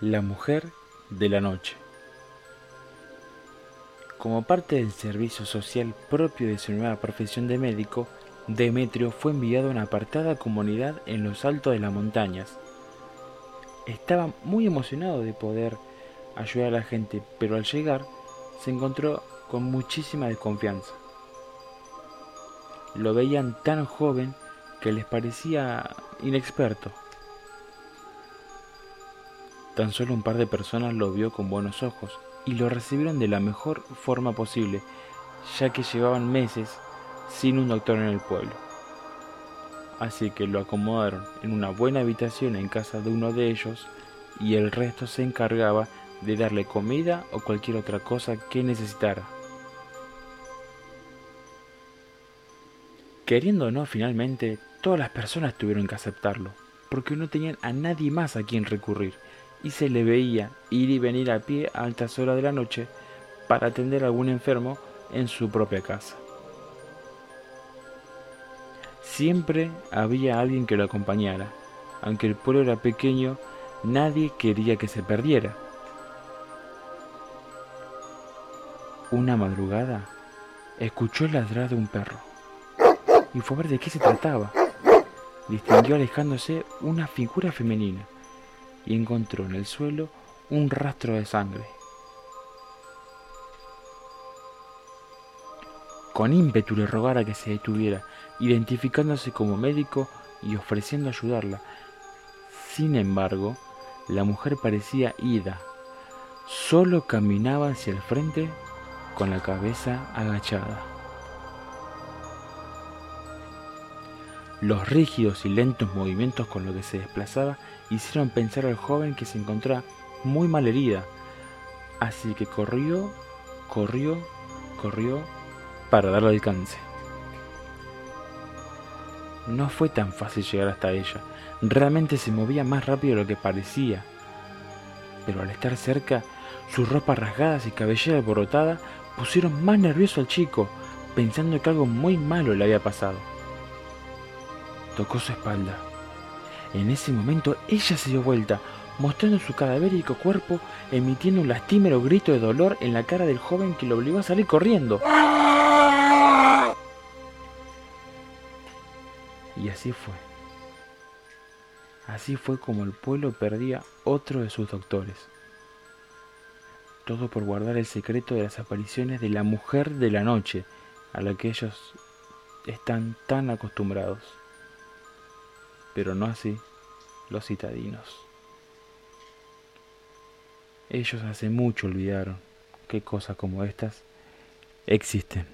La mujer de la noche. Como parte del servicio social propio de su nueva profesión de médico, Demetrio fue enviado a una apartada comunidad en los altos de las montañas. Estaba muy emocionado de poder ayudar a la gente, pero al llegar se encontró con muchísima desconfianza. Lo veían tan joven que les parecía inexperto. Tan solo un par de personas lo vio con buenos ojos y lo recibieron de la mejor forma posible, ya que llevaban meses sin un doctor en el pueblo. Así que lo acomodaron en una buena habitación en casa de uno de ellos y el resto se encargaba de darle comida o cualquier otra cosa que necesitara. Queriendo o no, finalmente, todas las personas tuvieron que aceptarlo, porque no tenían a nadie más a quien recurrir, y se le veía ir y venir a pie a altas horas de la noche para atender a algún enfermo en su propia casa. Siempre había alguien que lo acompañara. Aunque el pueblo era pequeño, nadie quería que se perdiera. Una madrugada, escuchó el ladrar de un perro y fue a ver de qué se trataba. Distinguió alejándose una figura femenina y encontró en el suelo un rastro de sangre. Con ímpetu le rogara que se detuviera, identificándose como médico y ofreciendo ayudarla. Sin embargo, la mujer parecía ida. Solo caminaba hacia el frente con la cabeza agachada. Los rígidos y lentos movimientos con los que se desplazaba hicieron pensar al joven que se encontraba muy mal herida. Así que corrió, corrió, corrió para darle alcance. No fue tan fácil llegar hasta ella. Realmente se movía más rápido de lo que parecía. Pero al estar cerca, sus ropas rasgadas y cabellera alborotada pusieron más nervioso al chico, pensando que algo muy malo le había pasado. Tocó su espalda. En ese momento ella se dio vuelta, mostrando su cadavérico cuerpo, emitiendo un lastimero grito de dolor en la cara del joven que lo obligó a salir corriendo. Y así fue. Así fue como el pueblo perdía otro de sus doctores. Todo por guardar el secreto de las apariciones de la mujer de la noche, a la que ellos están tan acostumbrados. Pero no así los citadinos. Ellos hace mucho olvidaron que cosas como estas existen.